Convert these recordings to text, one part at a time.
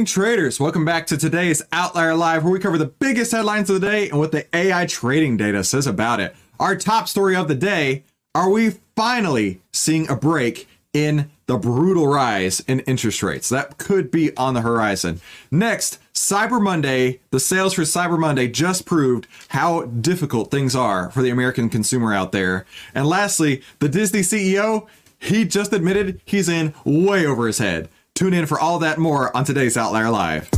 Morning, traders. Welcome back to today's OVTLYR Live, where we cover the biggest headlines of the day and what the AI trading data says about it. Our top story of the day are we finally seeing a break in the brutal rise in interest rates? That could be on the horizon. Next, Cyber Monday, the sales for Cyber Monday just proved how difficult things are for the American consumer out there. And lastly, the Disney CEO, he just admitted he's in way over his head. Tune in for all that more on today's OVTLYR Live.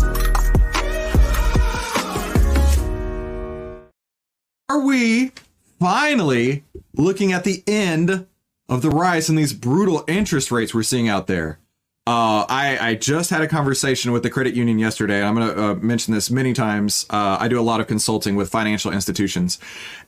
Are we finally looking at the end of the rise in these brutal interest rates we're seeing out there? Uh, I, I just had a conversation with the credit union yesterday. And I'm going to uh, mention this many times. Uh, I do a lot of consulting with financial institutions,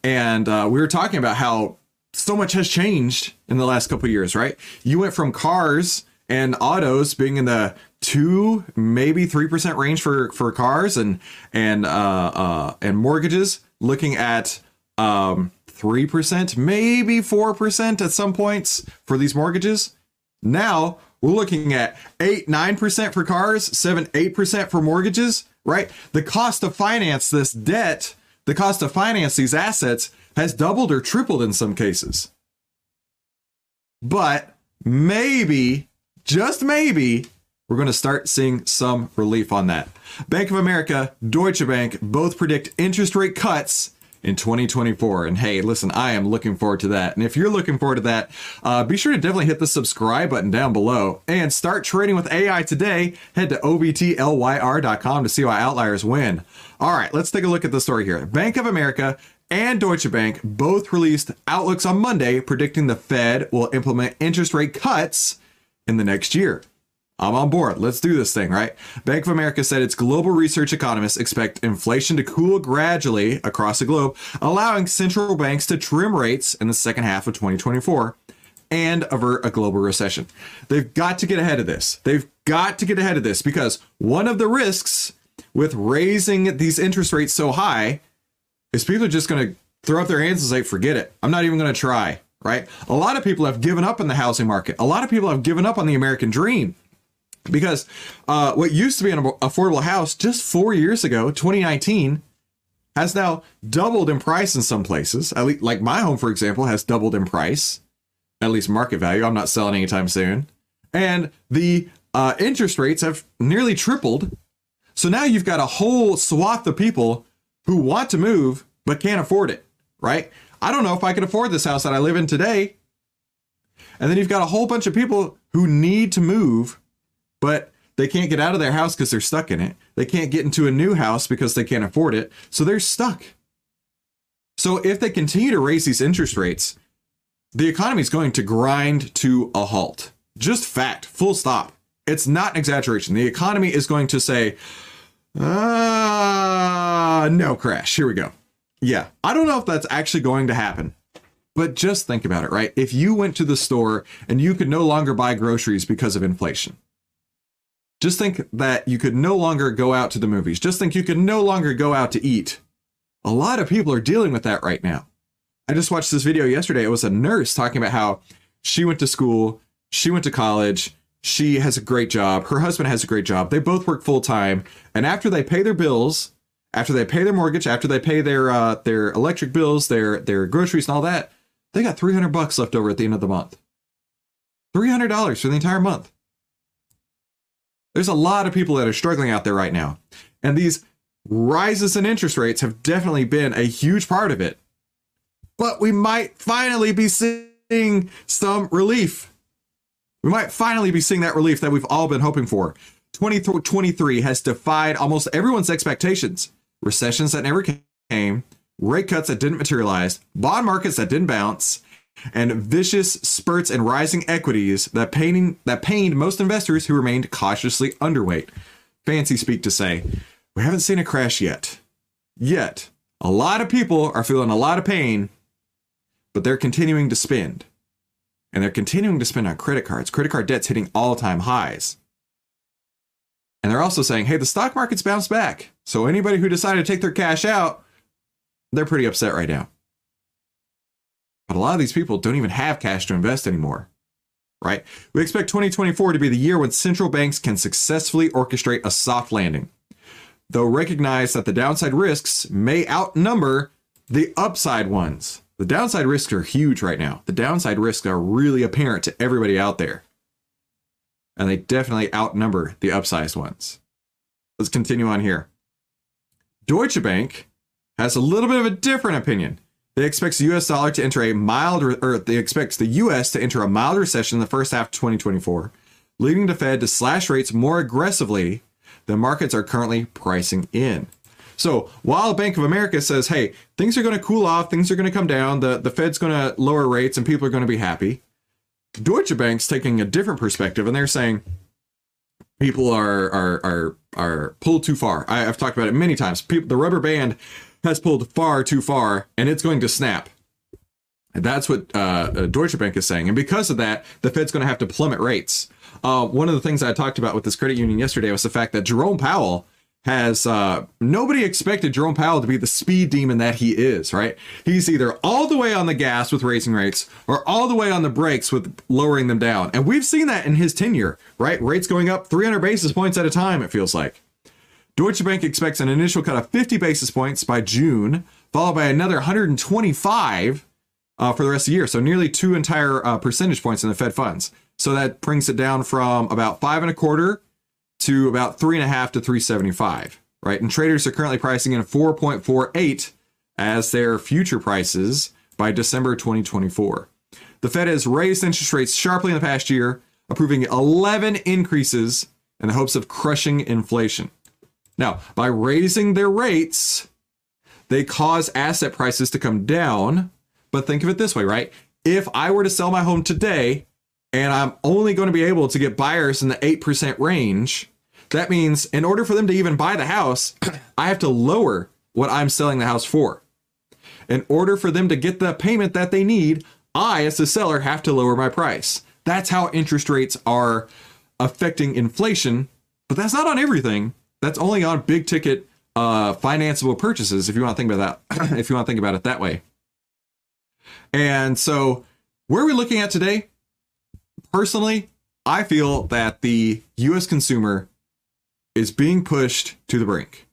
and uh, we were talking about how so much has changed in the last couple years. Right? You went from cars and autos being in the two maybe three percent range for for cars and and uh, uh, and mortgages looking at um three percent maybe four percent at some points for these mortgages. Now we're looking at eight nine percent for cars seven eight percent for mortgages right? The cost to finance this debt the cost to finance these assets has doubled or tripled in some cases. But maybe just maybe, we're going to start seeing some relief on that. Bank of America, Deutsche Bank both predict interest rate cuts in 2024. And hey, listen, I am looking forward to that. And if you're looking forward to that, uh, be sure to definitely hit the subscribe button down below and start trading with AI today. Head to ovtlyr.com to see why outliers win. All right, let's take a look at the story here. Bank of America and Deutsche Bank both released outlooks on Monday predicting the Fed will implement interest rate cuts in the next year. I'm on board. Let's do this thing, right? Bank of America said its global research economists expect inflation to cool gradually across the globe, allowing central banks to trim rates in the second half of 2024 and avert a global recession. They've got to get ahead of this. They've got to get ahead of this because one of the risks with raising these interest rates so high is people are just going to throw up their hands and say, forget it. I'm not even going to try right? A lot of people have given up on the housing market. A lot of people have given up on the American dream because uh, what used to be an affordable house just four years ago, 2019, has now doubled in price in some places. At least, like my home, for example, has doubled in price, at least market value. I'm not selling anytime soon. And the uh, interest rates have nearly tripled. So now you've got a whole swath of people who want to move but can't afford it, right? I don't know if I can afford this house that I live in today. And then you've got a whole bunch of people who need to move, but they can't get out of their house because they're stuck in it. They can't get into a new house because they can't afford it. So they're stuck. So if they continue to raise these interest rates, the economy is going to grind to a halt. Just fact, full stop. It's not an exaggeration. The economy is going to say, ah, no crash. Here we go. Yeah. I don't know if that's actually going to happen. But just think about it, right? If you went to the store and you could no longer buy groceries because of inflation, just think that you could no longer go out to the movies. Just think you could no longer go out to eat. A lot of people are dealing with that right now. I just watched this video yesterday. It was a nurse talking about how she went to school, she went to college, she has a great job, her husband has a great job. They both work full time. And after they pay their bills, after they pay their mortgage, after they pay their uh, their electric bills, their their groceries and all that, they got 300 bucks left over at the end of the month. $300 for the entire month. There's a lot of people that are struggling out there right now. And these rises in interest rates have definitely been a huge part of it. But we might finally be seeing some relief. We might finally be seeing that relief that we've all been hoping for. 2023 has defied almost everyone's expectations recessions that never came, rate cuts that didn't materialize, bond markets that didn't bounce, and vicious spurts in rising equities that pained, that pained most investors who remained cautiously underweight. Fancy speak to say, we haven't seen a crash yet. Yet, a lot of people are feeling a lot of pain, but they're continuing to spend. And they're continuing to spend on credit cards. Credit card debt's hitting all time highs. And they're also saying, hey, the stock market's bounced back. So anybody who decided to take their cash out, they're pretty upset right now. But a lot of these people don't even have cash to invest anymore. right? We expect 2024 to be the year when central banks can successfully orchestrate a soft landing, though recognize that the downside risks may outnumber the upside ones. The downside risks are huge right now. The downside risks are really apparent to everybody out there. And they definitely outnumber the upsized ones. Let's continue on here. Deutsche Bank has a little bit of a different opinion. They expect the US dollar to enter a mild, or they expects the US to enter a mild recession in the first half of 2024, leading the Fed to slash rates more aggressively than markets are currently pricing in. So while Bank of America says, hey, things are going to cool off, things are going to come down, the, the Fed's going to lower rates and people are going to be happy, Deutsche Bank's taking a different perspective and they're saying people are are are are pulled too far. I, have talked about it many times. People, the rubber band has pulled far too far and it's going to snap. That's what uh, uh, Deutsche Bank is saying. And because of that, the Fed's going to have to plummet rates. Uh, one of the things I talked about with this credit union yesterday was the fact that Jerome Powell has uh, nobody expected Jerome Powell to be the speed demon that he is, right? He's either all the way on the gas with raising rates or all the way on the brakes with lowering them down. And we've seen that in his tenure, right? Rates going up 300 basis points at a time, it feels like. Deutsche Bank expects an initial cut of 50 basis points by June, followed by another 125 uh, for the rest of the year. So nearly two entire uh, percentage points in the Fed funds. So that brings it down from about five and a quarter to about three and a half to 375, right? And traders are currently pricing in 4.48 as their future prices by December 2024. The Fed has raised interest rates sharply in the past year, approving 11 increases in the hopes of crushing inflation. Now, by raising their rates, they cause asset prices to come down. But think of it this way, right? If I were to sell my home today and I'm only going to be able to get buyers in the 8% range, that means in order for them to even buy the house, I have to lower what I'm selling the house for. In order for them to get the payment that they need, I, as the seller, have to lower my price. That's how interest rates are affecting inflation, but that's not on everything. That's only on big ticket uh, financeable purchases. If you want to think about that, if you want to think about it that way. And so, where are we looking at today? Personally, I feel that the U.S. consumer is being pushed to the brink.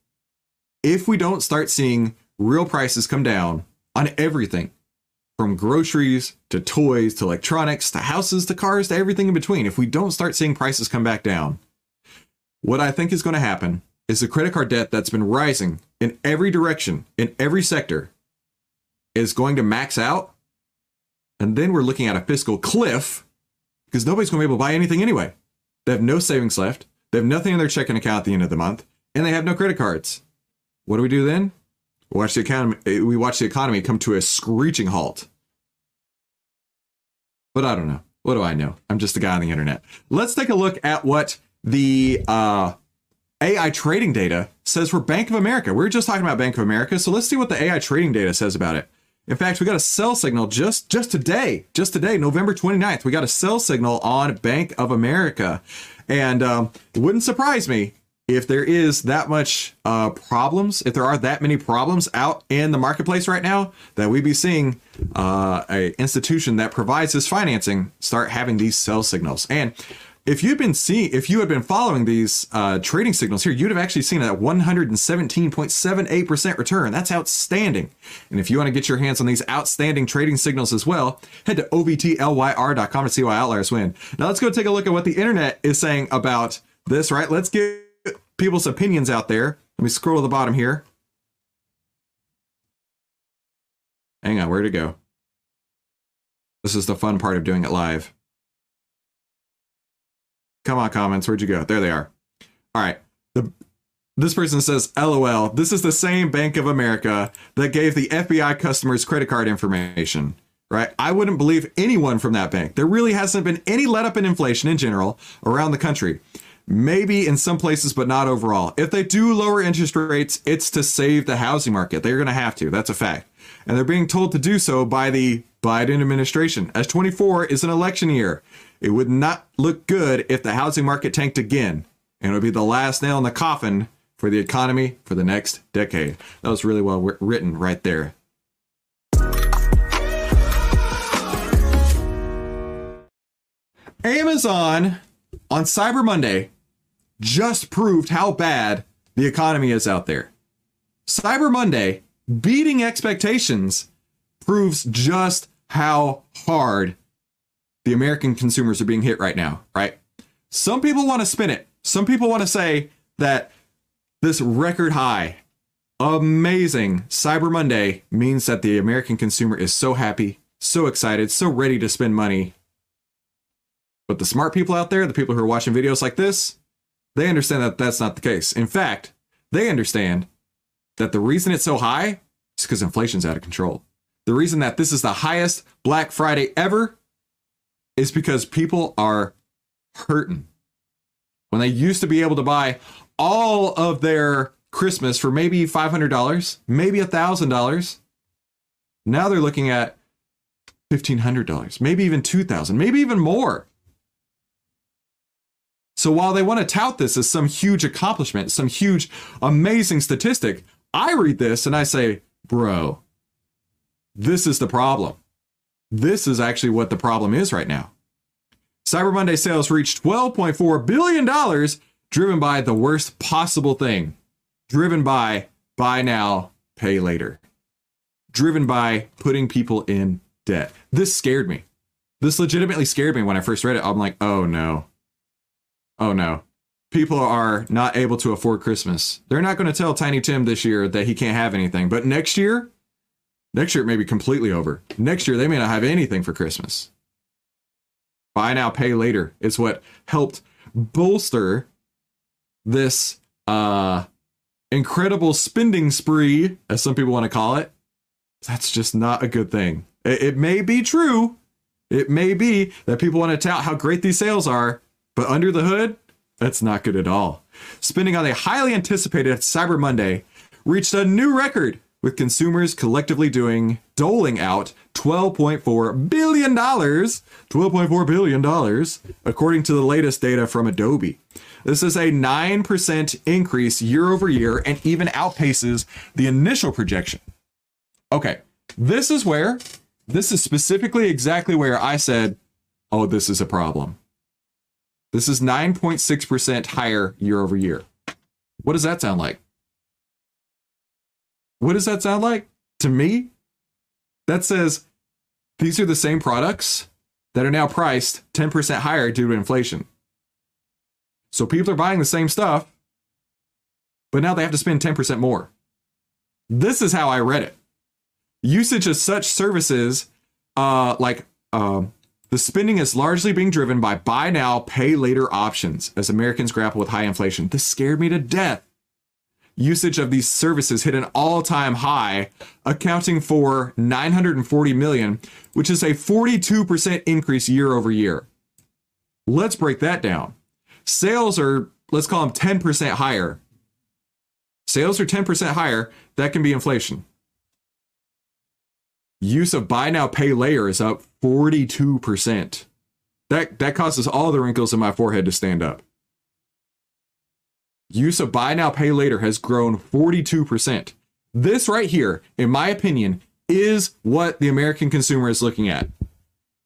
If we don't start seeing real prices come down on everything, from groceries to toys to electronics to houses to cars to everything in between, if we don't start seeing prices come back down, what I think is going to happen is the credit card debt that's been rising in every direction, in every sector, is going to max out. And then we're looking at a fiscal cliff because nobody's going to be able to buy anything anyway. They have no savings left. They have nothing in their checking account at the end of the month, and they have no credit cards. What do we do then? We watch the economy. We watch the economy come to a screeching halt. But I don't know. What do I know? I'm just a guy on the internet. Let's take a look at what the uh, AI trading data says for Bank of America. We are just talking about Bank of America, so let's see what the AI trading data says about it. In fact, we got a sell signal just just today, just today, November 29th. We got a sell signal on Bank of America. And um, it wouldn't surprise me if there is that much uh, problems, if there are that many problems out in the marketplace right now, that we be seeing uh, a institution that provides this financing start having these sell signals. And if you'd been seeing, if you had been following these uh, trading signals here, you'd have actually seen a 117.78% return. That's outstanding. And if you want to get your hands on these outstanding trading signals as well, head to ovtlyr.com to see why outliers win. Now let's go take a look at what the internet is saying about this, right? Let's get people's opinions out there. Let me scroll to the bottom here. Hang on, where'd it go? This is the fun part of doing it live. Come on, comments. Where'd you go? There they are. All right. The, this person says, LOL, this is the same Bank of America that gave the FBI customers credit card information, right? I wouldn't believe anyone from that bank. There really hasn't been any let up in inflation in general around the country. Maybe in some places, but not overall. If they do lower interest rates, it's to save the housing market. They're going to have to. That's a fact. And they're being told to do so by the Biden administration, as 24 is an election year. It would not look good if the housing market tanked again, and it would be the last nail in the coffin for the economy for the next decade. That was really well written right there. Amazon on Cyber Monday just proved how bad the economy is out there. Cyber Monday beating expectations proves just how hard the American consumers are being hit right now, right? Some people want to spin it. Some people want to say that this record high, amazing Cyber Monday means that the American consumer is so happy, so excited, so ready to spend money. But the smart people out there, the people who are watching videos like this, they understand that that's not the case. In fact, they understand that the reason it's so high is because inflation's out of control. The reason that this is the highest Black Friday ever is because people are hurting. When they used to be able to buy all of their Christmas for maybe $500, maybe $1,000, now they're looking at $1,500, maybe even 2,000, maybe even more. So while they want to tout this as some huge accomplishment, some huge, amazing statistic, I read this and I say, bro, this is the problem. This is actually what the problem is right now. Cyber Monday sales reached $12.4 billion, driven by the worst possible thing. Driven by buy now, pay later. Driven by putting people in debt. This scared me. This legitimately scared me when I first read it. I'm like, oh no. Oh no. People are not able to afford Christmas. They're not going to tell Tiny Tim this year that he can't have anything. But next year, next year it may be completely over. Next year, they may not have anything for Christmas. Buy now, pay later is what helped bolster this uh, incredible spending spree, as some people want to call it. That's just not a good thing. It, it may be true. It may be that people want to tout how great these sales are, but under the hood, that's not good at all. Spending on a highly anticipated Cyber Monday reached a new record with consumers collectively doing doling out 12.4 billion dollars 12.4 billion dollars according to the latest data from adobe. This is a 9% increase year over year and even outpaces the initial projection. Okay this is where this is specifically exactly where i said oh this is a problem. This is 9.6% higher year over year. What does that sound like what does that sound like to me? That says these are the same products that are now priced 10% higher due to inflation. So people are buying the same stuff, but now they have to spend 10% more. This is how I read it. Usage of such services, uh, like uh, the spending is largely being driven by buy now, pay later options as Americans grapple with high inflation. This scared me to death usage of these services hit an all-time high, accounting for 940 million, which is a 42% increase year over year. Let's break that down. Sales are, let's call them 10% higher. Sales are 10% higher, that can be inflation. Use of buy now pay later is up 42%. That that causes all the wrinkles in my forehead to stand up use of buy now, pay later has grown 42%. This right here, in my opinion, is what the American consumer is looking at.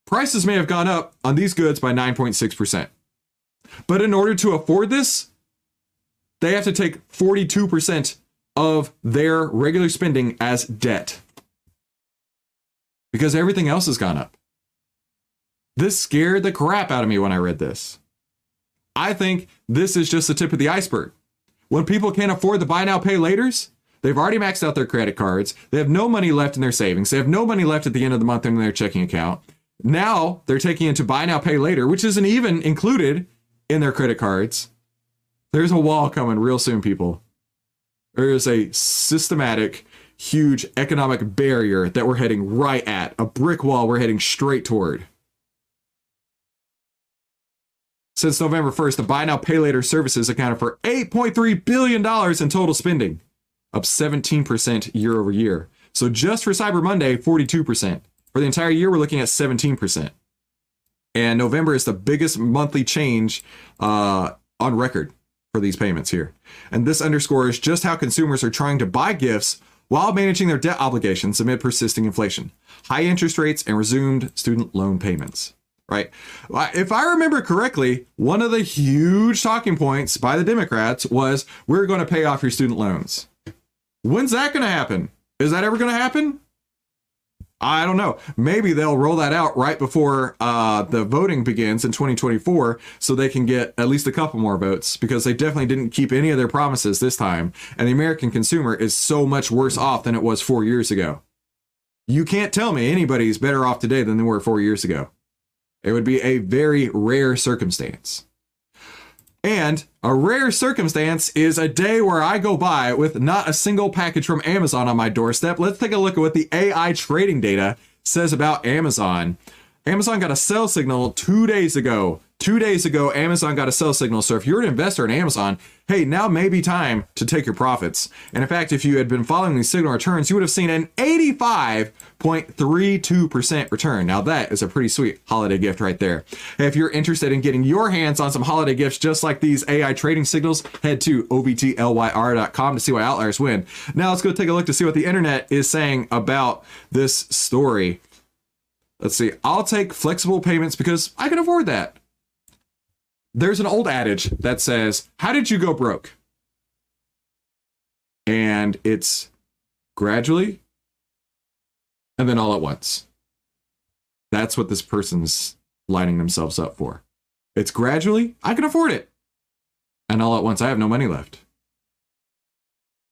Prices may have gone up on these goods by 9.6%. But in order to afford this, they have to take 42% of their regular spending as debt. Because everything else has gone up. This scared the crap out of me when I read this. I think this is just the tip of the iceberg. When people can't afford the buy now, pay laters, they've already maxed out their credit cards. They have no money left in their savings. They have no money left at the end of the month in their checking account. Now they're taking into buy now, pay later, which isn't even included in their credit cards. There's a wall coming real soon, people. There is a systematic, huge economic barrier that we're heading right at, a brick wall we're heading straight toward. Since November 1st, the buy now pay later services accounted for $8.3 billion in total spending, up 17% year over year. So just for Cyber Monday, 42%. For the entire year, we're looking at 17%. And November is the biggest monthly change uh, on record for these payments here. And this underscores just how consumers are trying to buy gifts while managing their debt obligations amid persisting inflation, high interest rates, and resumed student loan payments. Right? If I remember correctly, one of the huge talking points by the Democrats was we're going to pay off your student loans. When's that going to happen? Is that ever going to happen? I don't know. Maybe they'll roll that out right before uh, the voting begins in 2024 so they can get at least a couple more votes because they definitely didn't keep any of their promises this time. And the American consumer is so much worse off than it was four years ago. You can't tell me anybody's better off today than they were four years ago. It would be a very rare circumstance. And a rare circumstance is a day where I go by with not a single package from Amazon on my doorstep. Let's take a look at what the AI trading data says about Amazon. Amazon got a sell signal two days ago Two days ago, Amazon got a sell signal. So if you're an investor in Amazon, hey, now may be time to take your profits. And in fact, if you had been following these signal returns, you would have seen an 85.32% return. Now that is a pretty sweet holiday gift right there. If you're interested in getting your hands on some holiday gifts just like these AI trading signals, head to ovtlyr.com to see why outliers win. Now let's go take a look to see what the internet is saying about this story. Let's see. I'll take flexible payments because I can afford that there's an old adage that says, How did you go broke? And it's gradually and then all at once. That's what this person's lining themselves up for. It's gradually, I can afford it. And all at once, I have no money left.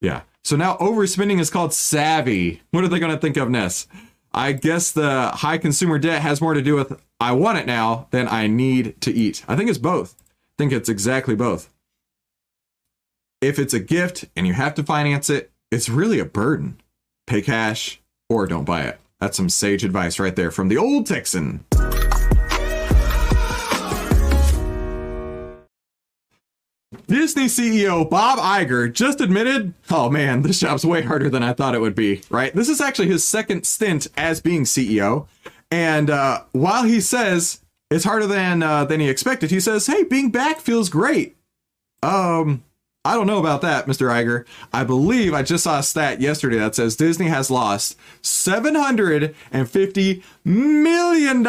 Yeah. So now overspending is called savvy. What are they going to think of next? I guess the high consumer debt has more to do with I want it now than I need to eat. I think it's both. I think it's exactly both. If it's a gift and you have to finance it, it's really a burden. Pay cash or don't buy it. That's some sage advice right there from the old Texan. Disney CEO Bob Iger just admitted, oh man, this job's way harder than I thought it would be, right? This is actually his second stint as being CEO. And uh, while he says it's harder than uh, than he expected, he says, hey, being back feels great. Um, I don't know about that, Mr. Iger. I believe I just saw a stat yesterday that says Disney has lost $750 million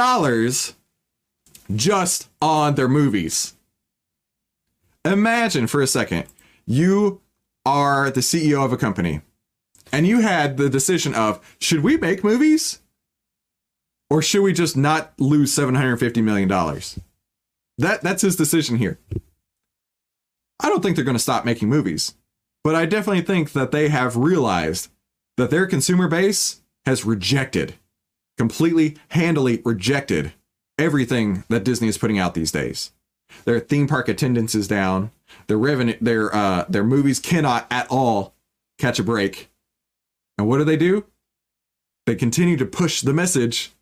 just on their movies. Imagine for a second, you are the CEO of a company and you had the decision of should we make movies or should we just not lose 750 million dollars? That that's his decision here. I don't think they're going to stop making movies, but I definitely think that they have realized that their consumer base has rejected completely handily rejected everything that Disney is putting out these days. Their theme park attendance is down. Their revenue, their uh, their movies cannot at all catch a break. And what do they do? They continue to push the message.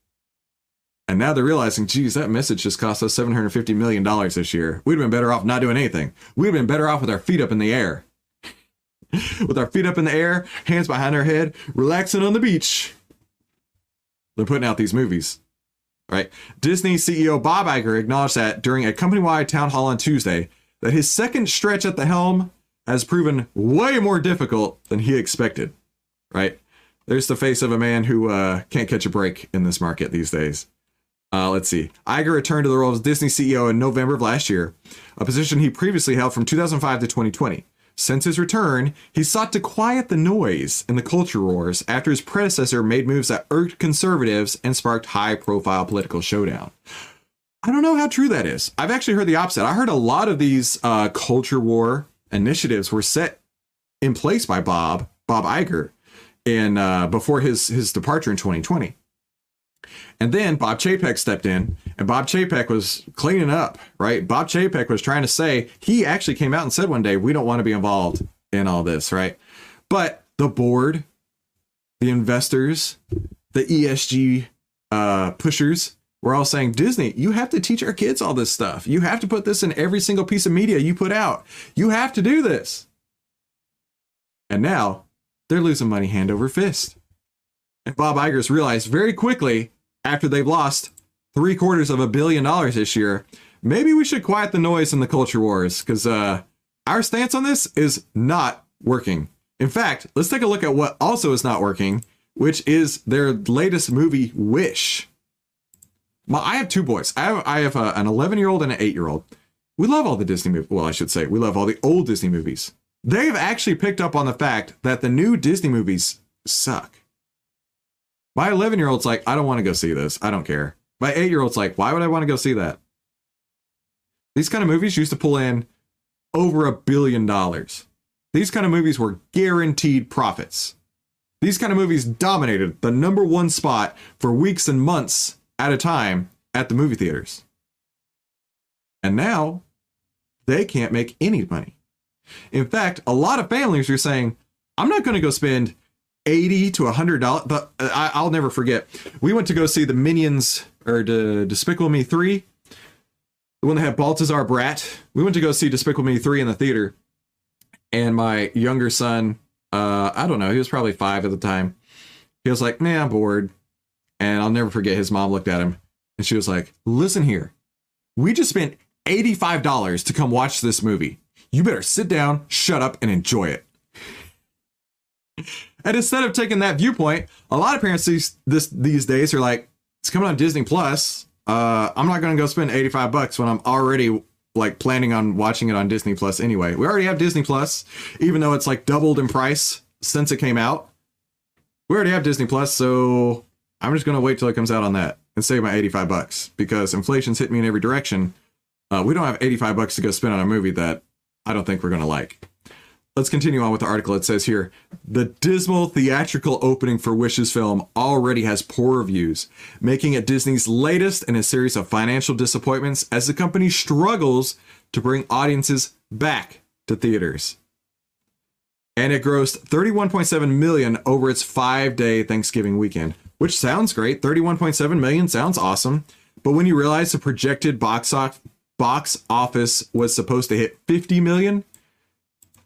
And now they're realizing, geez, that message just cost us $750 million this year. We'd have been better off not doing anything. We'd have been better off with our feet up in the air. with our feet up in the air, hands behind our head, relaxing on the beach. They're putting out these movies right? Disney CEO Bob Iger acknowledged that during a company wide town hall on Tuesday that his second stretch at the helm has proven way more difficult than he expected, right? There's the face of a man who uh, can't catch a break in this market these days. Uh, let's see. Iger returned to the role of Disney CEO in November of last year, a position he previously held from 2005 to 2020. Since his return, he sought to quiet the noise in the culture wars after his predecessor made moves that irked conservatives and sparked high profile political showdown. I don't know how true that is. I've actually heard the opposite. I heard a lot of these uh, culture war initiatives were set in place by Bob, Bob Iger, in uh, before his his departure in 2020. And then Bob Chapek stepped in, and Bob Chapek was cleaning up, right? Bob Chapek was trying to say, he actually came out and said one day, we don't want to be involved in all this, right? But the board, the investors, the ESG uh, pushers, were all saying, Disney, you have to teach our kids all this stuff. You have to put this in every single piece of media you put out. You have to do this. And now they're losing money hand over fist. And Bob Iger's realized very quickly after they've lost three quarters of a billion dollars this year, maybe we should quiet the noise in the culture wars because uh, our stance on this is not working. In fact, let's take a look at what also is not working, which is their latest movie, Wish. My, I have two boys. I have I have a, an 11 year old and an 8 year old. We love all the Disney movies. Well, I should say we love all the old Disney movies. They've actually picked up on the fact that the new Disney movies suck. My 11 year old's like, I don't want to go see this. I don't care. My 8 year old's like, why would I want to go see that? These kind of movies used to pull in over a billion dollars. These kind of movies were guaranteed profits. These kind of movies dominated the number one spot for weeks and months at a time at the movie theaters. And now they can't make any money. In fact, a lot of families are saying, I'm not going to go spend 80 to 100 dollars but I, will never forget. We went to go see the minions or the despicable me 3 when they had Balthazar Bratt. We went to go see despicable me 3 in the theater. And my younger son uh i don't know he was probably five at the time. He was like man i'm bored. And i'll never forget his mom looked at him and she was like listen here. We just spent $85 to come watch this movie. You better sit down shut up and enjoy it and instead of taking that viewpoint, a lot of parents these this these days are like, it's coming on Disney Plus. Uh, I'm not going to go spend 85 bucks when I'm already like planning on watching it on Disney Plus anyway. We already have Disney Plus, even though it's like doubled in price since it came out. We already have Disney Plus, so I'm just going to wait till it comes out on that and save my 85 bucks because inflation's hit me in every direction. Uh, we don't have 85 bucks to go spend on a movie that I don't think we're going to like let's continue on with the article. It says here the dismal theatrical opening for Wish's film already has poor reviews, making it Disney's latest in a series of financial disappointments as the company struggles to bring audiences back to theaters. And it grossed 31.7 million over its 5-day Thanksgiving weekend, which sounds great. 31.7 million sounds awesome. But when you realize the projected box box office was supposed to hit 50 million,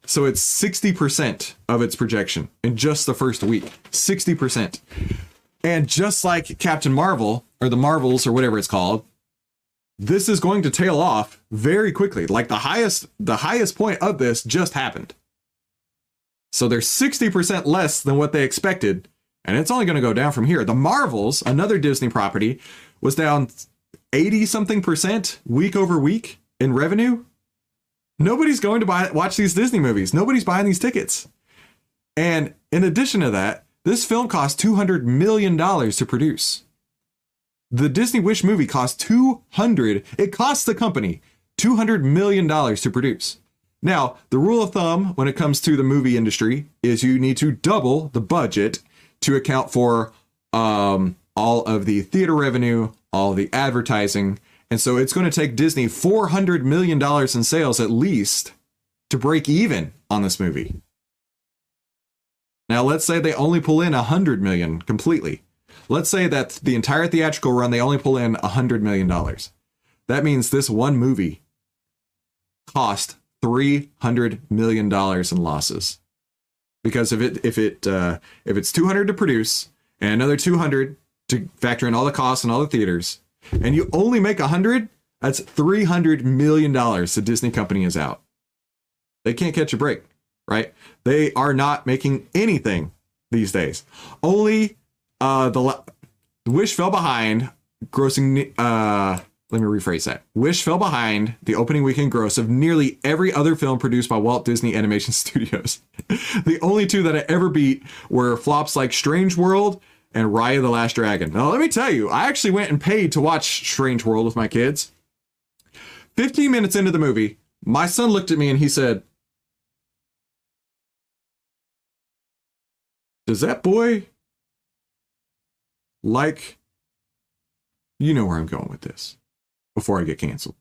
so it's 60% of its projection in just the first week. 60%. And just like Captain Marvel, or the Marvels, or whatever it's called, this is going to tail off very quickly. Like the highest, the highest point of this just happened. So they're 60% less than what they expected, and it's only going to go down from here. The Marvels, another Disney property, was down 80 something percent week over week in revenue Nobody's going to buy watch these Disney movies. Nobody's buying these tickets. And in addition to that, this film cost $200 million to produce. The Disney Wish movie cost 200, it cost the company $200 million to produce. Now, the rule of thumb when it comes to the movie industry is you need to double the budget to account for um, all of the theater revenue, all the advertising, and so it's going to take Disney $400 million in sales at least to break even on this movie. Now, let's say they only pull in 100 million completely. Let's say that the entire theatrical run, they only pull in 100 million dollars. That means this one movie cost 300 million dollars in losses. Because if it if it uh, if it's 200 to produce and another 200 to factor in all the costs and all the theaters, and you only make a hundred, that's three hundred million dollars the Disney company is out. They can't catch a break, right? They are not making anything these days. Only uh, the, the Wish fell behind, grossing. Uh, let me rephrase that. Wish fell behind the opening weekend gross of nearly every other film produced by Walt Disney Animation Studios. the only two that I ever beat were flops like Strange World and Raya the Last Dragon. Now, let me tell you, I actually went and paid to watch Strange World with my kids. 15 minutes into the movie, my son looked at me and he said, Does that boy like. You know where I'm going with this before I get canceled.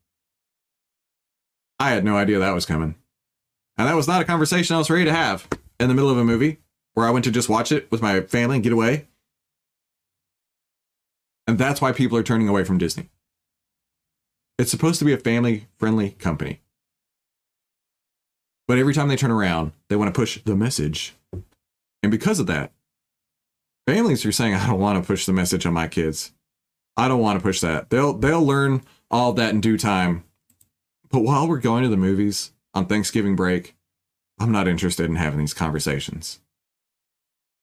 I had no idea that was coming. And that was not a conversation I was ready to have in the middle of a movie where I went to just watch it with my family and get away. And that's why people are turning away from Disney. It's supposed to be a family friendly company. But every time they turn around, they want to push the message. And because of that, families are saying, I don't want to push the message on my kids. I don't want to push that. They'll they'll learn all that in due time. But while we're going to the movies on Thanksgiving break, I'm not interested in having these conversations.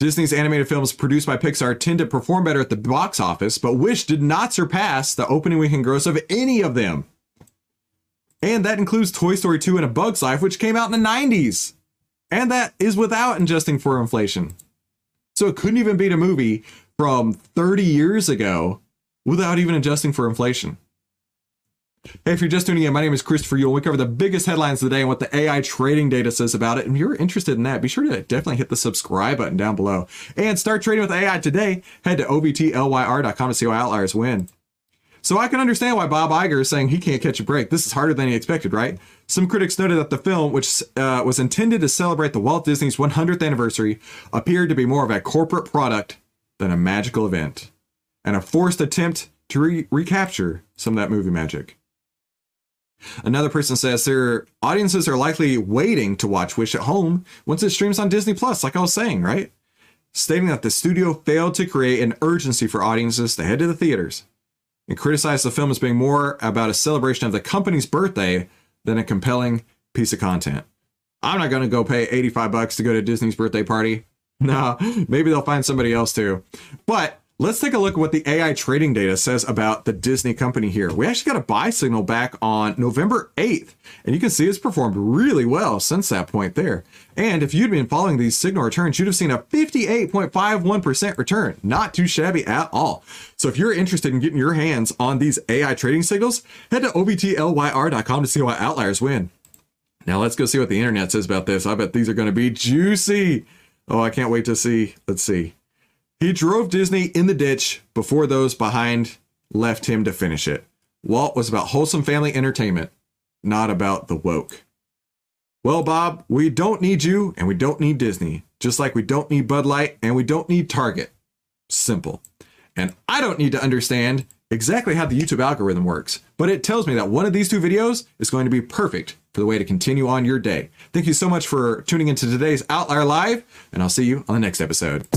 Disney's animated films produced by Pixar tend to perform better at the box office, but Wish did not surpass the opening weekend gross of any of them. And that includes Toy Story 2 and A Bug's Life, which came out in the 90s. And that is without adjusting for inflation. So it couldn't even beat a movie from 30 years ago without even adjusting for inflation. Hey, if you're just tuning in, my name is Christopher Yule. We cover the biggest headlines of the day and what the AI trading data says about it. And if you're interested in that, be sure to definitely hit the subscribe button down below. And start trading with AI today. Head to ovtlyr.com to see why outliers win. So I can understand why Bob Iger is saying he can't catch a break. This is harder than he expected, right? Some critics noted that the film, which uh, was intended to celebrate the Walt Disney's 100th anniversary, appeared to be more of a corporate product than a magical event, and a forced attempt to re- recapture some of that movie magic. Another person says their audiences are likely waiting to watch Wish at home once it streams on Disney Plus, like I was saying, right? Stating that the studio failed to create an urgency for audiences to head to the theaters and criticized the film as being more about a celebration of the company's birthday than a compelling piece of content. I'm not going to go pay 85 bucks to go to Disney's birthday party. No, maybe they'll find somebody else too. But Let's take a look at what the AI trading data says about the Disney company here. We actually got a buy signal back on November 8th, and you can see it's performed really well since that point there. And if you'd been following these signal returns, you'd have seen a 58.51% return. Not too shabby at all. So if you're interested in getting your hands on these AI trading signals, head to ovtlyr.com to see why outliers win. Now let's go see what the internet says about this. I bet these are going to be juicy. Oh, I can't wait to see. Let's see. He drove Disney in the ditch before those behind left him to finish it. Walt was about wholesome family entertainment, not about the woke. Well, Bob, we don't need you and we don't need Disney, just like we don't need Bud Light and we don't need Target. Simple. And I don't need to understand exactly how the YouTube algorithm works, but it tells me that one of these two videos is going to be perfect for the way to continue on your day. Thank you so much for tuning into today's OVTLYR Live, and I'll see you on the next episode.